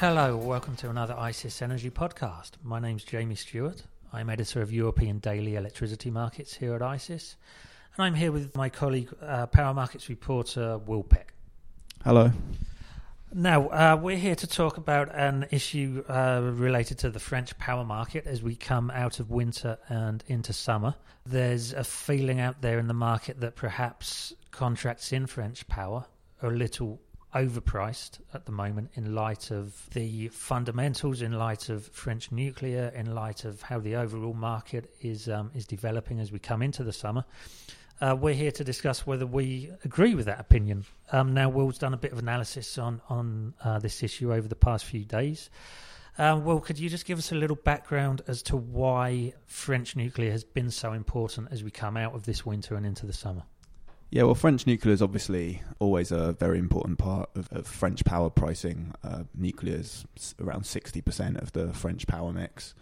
Hello, welcome to another ICIS Energy podcast. My name's Jamie Stewart. I'm editor of European Daily Electricity Markets here at ICIS, and I'm here with my colleague, uh, Power Markets reporter Will Peck. Hello. Now, uh, we're here to talk about an issue uh, related to the French power market as we come out of winter and into summer. There's a feeling out there in the market that perhaps contracts in French power are a little overpriced at the moment in light of the fundamentals, in light of French nuclear, in light of how the overall market is um, is developing as we come into the summer. Uh, we're here to discuss whether we agree with that opinion. Um, now, Will's done a bit of analysis on on uh, this issue over the past few days. Um, Will, could you just give us a little background as to why French nuclear has been so important as we come out of this winter and into the summer? Yeah, well, French nuclear is obviously always a very important part of, of French power pricing. Uh, nuclear is around 60% of the French power mix.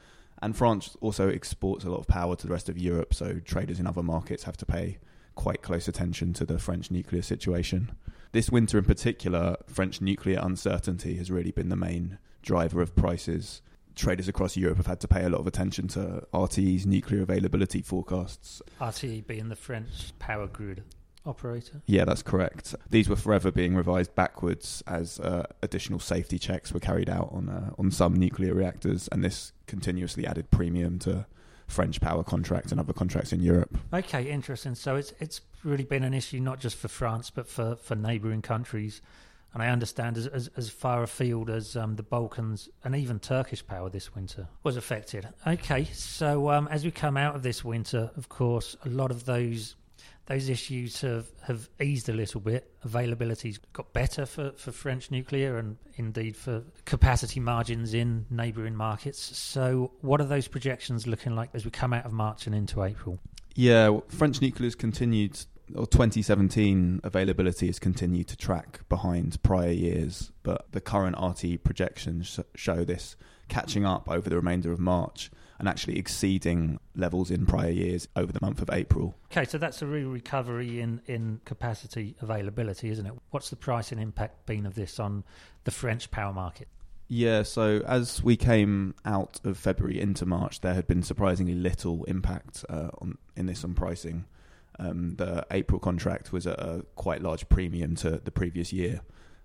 And France also exports a lot of power to the rest of Europe, so traders in other markets have to pay quite close attention to the French nuclear situation. This winter, in particular, French nuclear uncertainty has really been the main driver of prices. Traders across Europe have had to pay a lot of attention to RTE's nuclear availability forecasts. RTE being the French power grid operator. Yeah, that's correct. These were forever being revised backwards as uh, additional safety checks were carried out on uh, on some nuclear reactors, and this continuously added premium to French power contracts and other contracts in Europe. Okay, interesting. So it's it's really been an issue not just for France but for, for neighbouring countries. And I understand as, as, as far afield as um, the Balkans and even Turkish power this winter was affected. Okay, so um, as we come out of this winter, of course, a lot of those those issues have, have eased a little bit. Availability's got better for, for French nuclear and indeed for capacity margins in neighbouring markets. So, what are those projections looking like as we come out of March and into April? Yeah, French nuclear has continued, or 2017 availability has continued to track behind prior years, but the current RT projections show this catching up over the remainder of March and actually exceeding levels in prior years over the month of April. Okay, so that's a real recovery in, in capacity availability, isn't it? What's the pricing impact been of this on the French power market? Yeah, so as we came out of February into March, there had been surprisingly little impact uh, on in this on pricing. Um, the April contract was at a quite large premium to the previous year.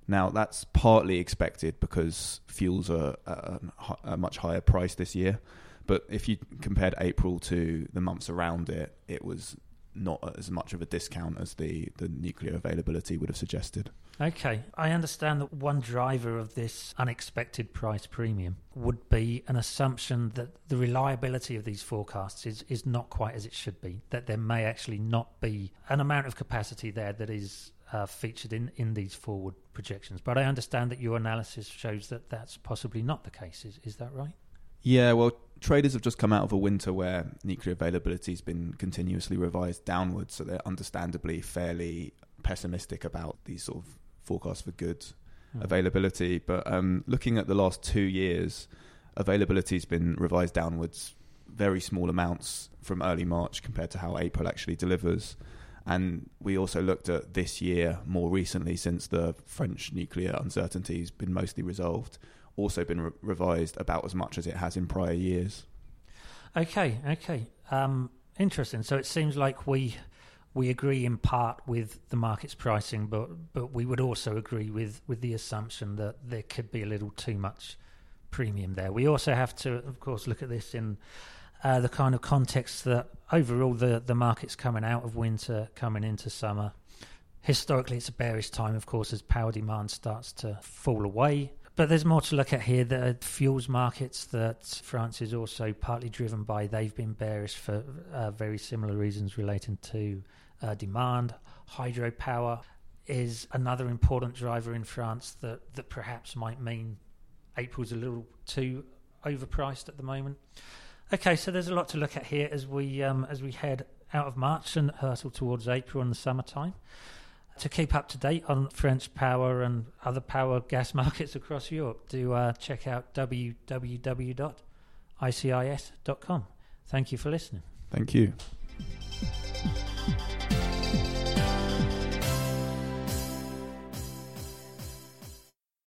Now that's partly expected because fuels are at a, a much higher price this year. But if you compared April to the months around it, it was not as much of a discount as the, the nuclear availability would have suggested. Okay, I understand that one driver of this unexpected price premium would be an assumption that the reliability of these forecasts is, is not quite as it should be, that there may actually not be an amount of capacity there that is uh, featured in, in these forward projections. But I understand that your analysis shows that that's possibly not the case. Is, is that right? Yeah, well, traders have just come out of a winter where nuclear availability has been continuously revised downwards, so they're understandably fairly pessimistic about these sort of forecasts for good mm. availability. But um, looking at the last two years, availability has been revised downwards very small amounts from early March compared to how April actually delivers. And we also looked at this year more recently since the French nuclear uncertainty has been mostly resolved also been re- revised about as much as it has in prior years. Okay, okay, um, interesting. So it seems like we we agree in part with the market's pricing, but but we would also agree with with the assumption that there could be a little too much premium there. We also have to, of course, look at this in uh, the kind of context that overall the the market's coming out of winter, coming into summer. Historically, it's a bearish time, of course, as power demand starts to fall away. But there's more to look at here. The fuels markets that France is also partly driven by, they've been bearish for uh, very similar reasons relating to uh, demand. Hydropower is another important driver in France that, that perhaps might mean April's a little too overpriced at the moment. Okay, so there's a lot to look at here as we um, as we head out of March and hurtle towards April in the summertime to keep up to date on French power and other power gas markets across Europe, do uh, check out www.icis.com. Thank you for listening. Thank you.